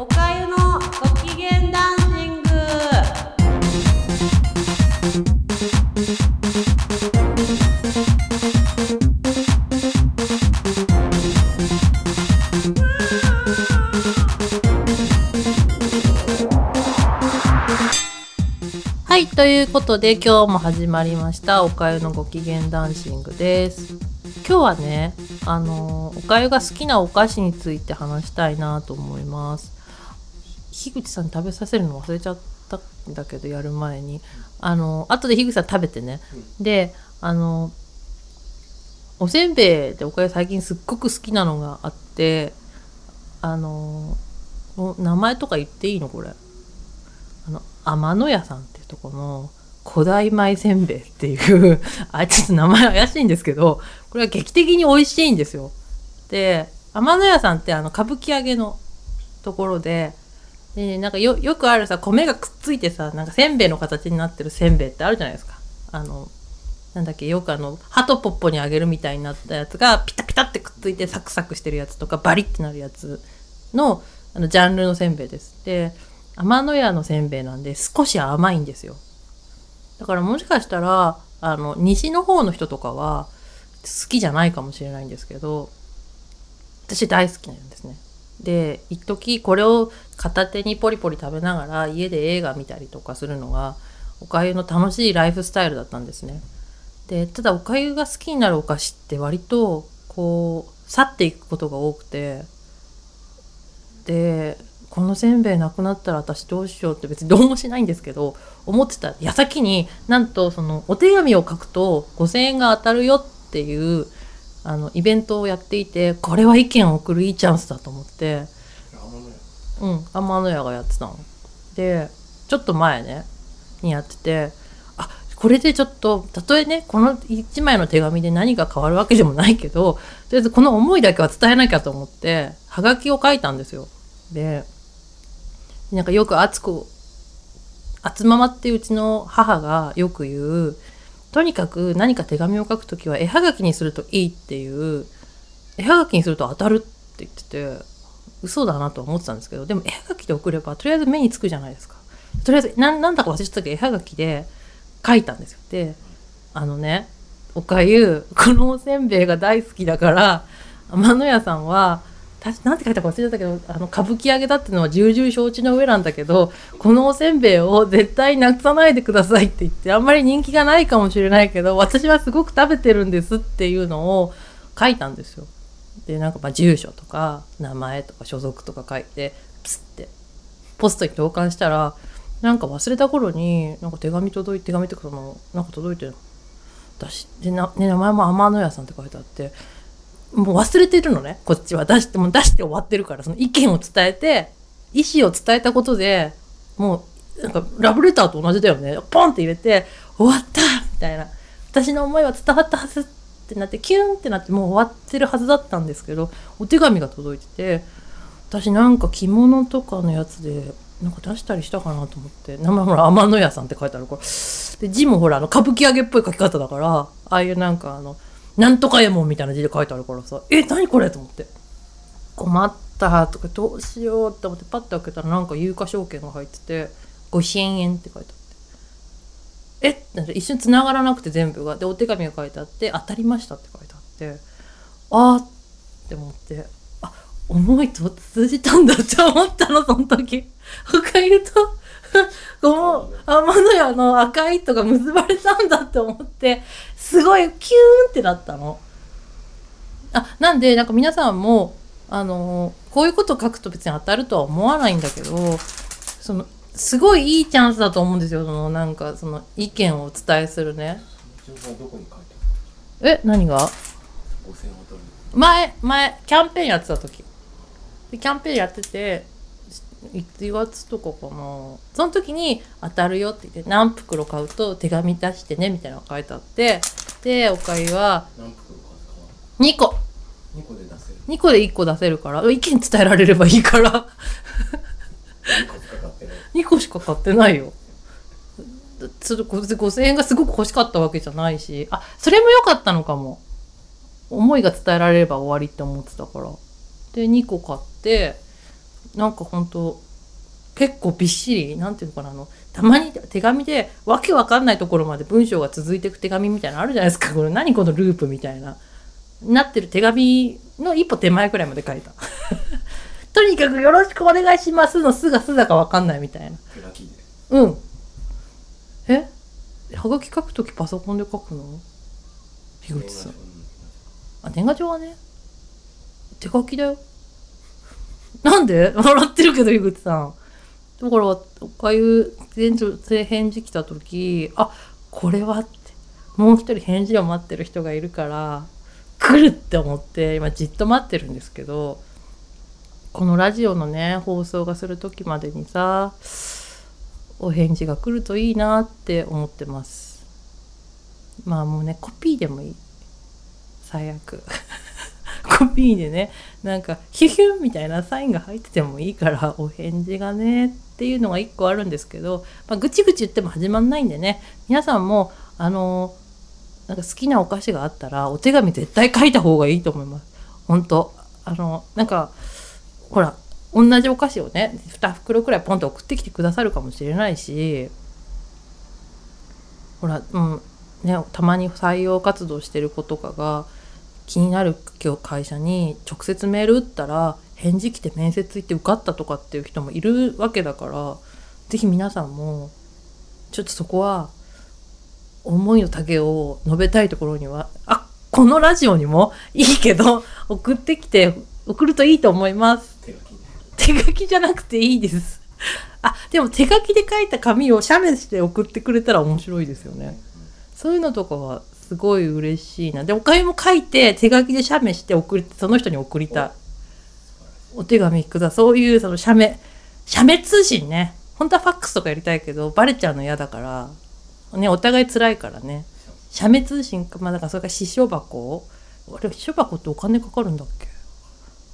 おかゆのご機嫌ダンシング。はいということで今日も始まりました。おかゆのご機嫌ダンシングです。今日はねあのおかゆが好きなお菓子について話したいなと思います。樋口さんに食べさせるの忘れちゃったんだけどやる前に。あの後で樋口さん食べてね、であのおせんべいでおかゆ最近すっごく好きなのがあってあのお名前とか言っていいのこれ。あの天野屋さんっていうとこの古代米せんべいっていう あちょっと名前怪しいんですけどこれは劇的に美味しいんですよ。で天野屋さんってあの歌舞伎揚げのところででなんかよよくあるさ米がくっついてさなんかせんべいの形になってるせんべいってあるじゃないですか。あのなんだっけよくあのハトポッポにあげるみたいになったやつがピタピタってくっついてサクサクしてるやつとかバリってなるやつのあのジャンルのせんべいです。で天野屋のせんべいなんで少し甘いんですよ。だからもしかしたらあの西の方の人とかは好きじゃないかもしれないんですけど私大好きなんですね。で一時これを片手にポリポリ食べながら家で映画見たりとかするのがおかゆの楽しいライフスタイルだったんですね。でただおかゆが好きになるお菓子って割とこう去っていくことが多くてでこのせんべいなくなったら私どうしようって別にどうもしないんですけど思ってた矢先になんとそのお手紙を書くと5,000円が当たるよっていうあのイベントをやっていてこれは意見を送るいいチャンスだと思ってうん天野屋がやってたの。でちょっと前ねにやっててあこれでちょっとたとえねこの1枚の手紙で何が変わるわけでもないけどとりあえずこの思いだけは伝えなきゃと思ってはがきを書いたんですよ。でなんかよくあつこあつままってうちの母がよく言うとにかく何か手紙を書くときは絵はがきにするといいっていう。絵はがきにすると当たるって言ってて嘘だなと思ってたんですけどでも絵はがきで送ればとりあえず目につくじゃないですか。とりあえずななんだか忘れちゃったけど絵はがきで書いたんですよ。であのねおかゆ このおせんべいが大好きだから天野屋さんはなんて書いたか忘れちゃったけどあの歌舞伎揚げだっていうのは重々承知の上なんだけどこのおせんべいを絶対なくさないでくださいって言ってあんまり人気がないかもしれないけど私はすごく食べてるんですっていうのを書いたんですよ。でなんかまあ住所とか名前とか所属とか書いてプスってポストに投函したらなんか忘れた頃になんか手紙届いて手紙ってかそのなんか届いて。私でな、ね、名前も天野屋さんって書いてあってもう忘れてるのね、こっちは。出して、もう出して終わってるから、その意見を伝えて、意思を伝えたことで、もう、なんか、ラブレターと同じだよね。ポンって入れて、終わったみたいな。私の思いは伝わったはずってなって、キュンってなって、もう終わってるはずだったんですけど、お手紙が届いてて、私なんか着物とかのやつで、なんか出したりしたかなと思って、名前ほら、天野屋さんって書いてあるから。で、字もほら、あの、歌舞伎揚げっぽい書き方だから、ああいうなんかあの、なんとかえもんみたいな字で書いてあるからさ、え、何これと思って。困ったとか、どうしようって思って、パッと開けたらなんか有価証券が入ってて、5000円って書いてあって。えって一瞬繋がらなくて全部が。で、お手紙が書いてあって、当たりましたって書いてあって、あーって思って、あ、思いと通じたんだって思ったの、その時。他言うと、この天野屋の赤い糸が結ばれたんだって思って、すごいキューンってなったの。あ、なんで、なんか皆さんも、あのこういうこと書くと別に当たるとは思わないんだけど、その、すごいいいチャンスだと思うんですよ。その、なんか、その、意見をお伝えするね。え、何が？ある5000当たる前、前、キャンペーンやってた時。で、キャンペーンやってて、1月とかかな。その時に当たるよって言って、何袋買うと手紙出してね、みたいなのが書いてあって、で、おかゆは2個。2個で出せる2個で1個出せるから、意見伝えられればいいから、2個しか買ってない2個しか買ってないよ。それ5000円がすごく欲しかったわけじゃないし、あ、それも良かったのかも。思いが伝えられれば終わりって思ってたから。で、2個買って、なんか本当結構びっしりなんていうのかなあのたまに手紙でわけわかんないところまで文章が続いていく手紙みたいなのあるじゃないですか。これ何このループみたいな。なってる手紙の一歩手前くらいまで書いた。とにかくよろしくお願いしますのすがすだかわかんないみたいな。うん。え？はがき書くときパソコンで書くの？樋口さん。あ年賀状はね。手書きだよなんで？笑ってるけど樋口さん。だからおかゆ前前返事来た時あこれはって。もう一人返事を待ってる人がいるから来るって思って今じっと待ってるんですけどこのラジオのね放送がする時までにさお返事が来るといいなって思ってます。まあもうねコピーでもいい。最悪。コピーでねなんかヒュヒュンみたいなサインが入っててもいいからお返事がねっていうのが一個あるんですけど、まあ、ぐちぐち言っても始まんないんでね。皆さんもあのなんか好きなお菓子があったらお手紙絶対書いた方がいいと思います。本当。あのなんかほら同じお菓子をね2袋くらいポンと送ってきてくださるかもしれないしほら、うんね、たまに採用活動してる子とかが気になる会社に直接メール打ったら返事来て面接行って受かったとかっていう人もいるわけだから是非皆さんもちょっとそこは思いの丈を述べたいところにはあこのラジオにもいいけど 送ってきて送るといいと思います。手書き。手書きじゃなくていいです。あでも手書きで書いた紙を写メして送ってくれたら面白いですよね。そういうのとかはすごい嬉しいな。でおかゆも書いて手書きで写メして送ってその人に送りたい。お手紙くだそういうその写メ写メ通信ね。本当はファックスとかやりたいけどバレちゃうの嫌だからねお互い辛いからね。写メ通信かまあだからそれから支障箱。あれ支障箱ってお金かかるんだっけ？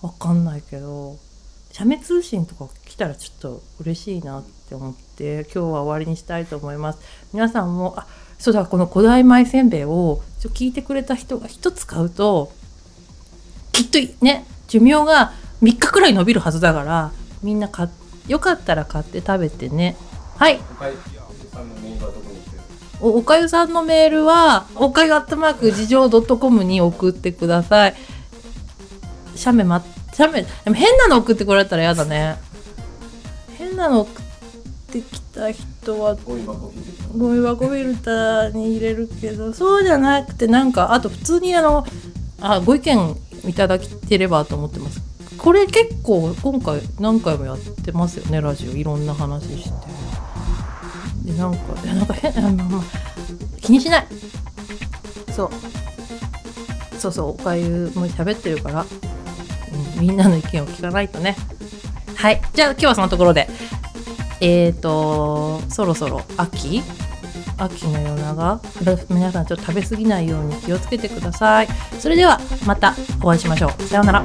わかんないけど。写メ通信とか来たらちょっと嬉しいなって思って今日は終わりにしたいと思います。皆さんもあそうだこの古代米せんべいをちょ聞いてくれた人が一つ買うときっとね寿命が3日くらい伸びるはずだからみんな買っよかったら買って食べてね。はい。おかゆさんのメールはおおかゆアットマーク事情 .com に送ってください。写メま写メでも変なの送ってこられたらやだね。変なの送ってきた人はゴミ箱フィルターに入れるけどそうじゃなくてなんかあと普通にあのあご意見いただければと思ってます。これ結構今回何回もやってますよねラジオ。いろんな話して。でなんかいやなんか変あまあまあ気にしない。そう。そうそうおかゆも喋ってるから、みんなの意見を聞かないとね。はい。じゃあ今日はそのところで。えーとそろそろ秋？秋の夜長？皆さんちょっと食べ過ぎないように気をつけてください。それではまたお会いしましょう。さようなら。